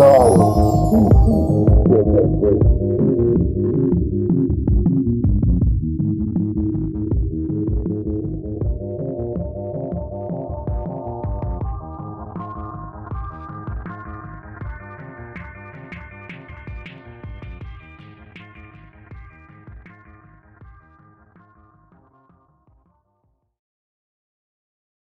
go.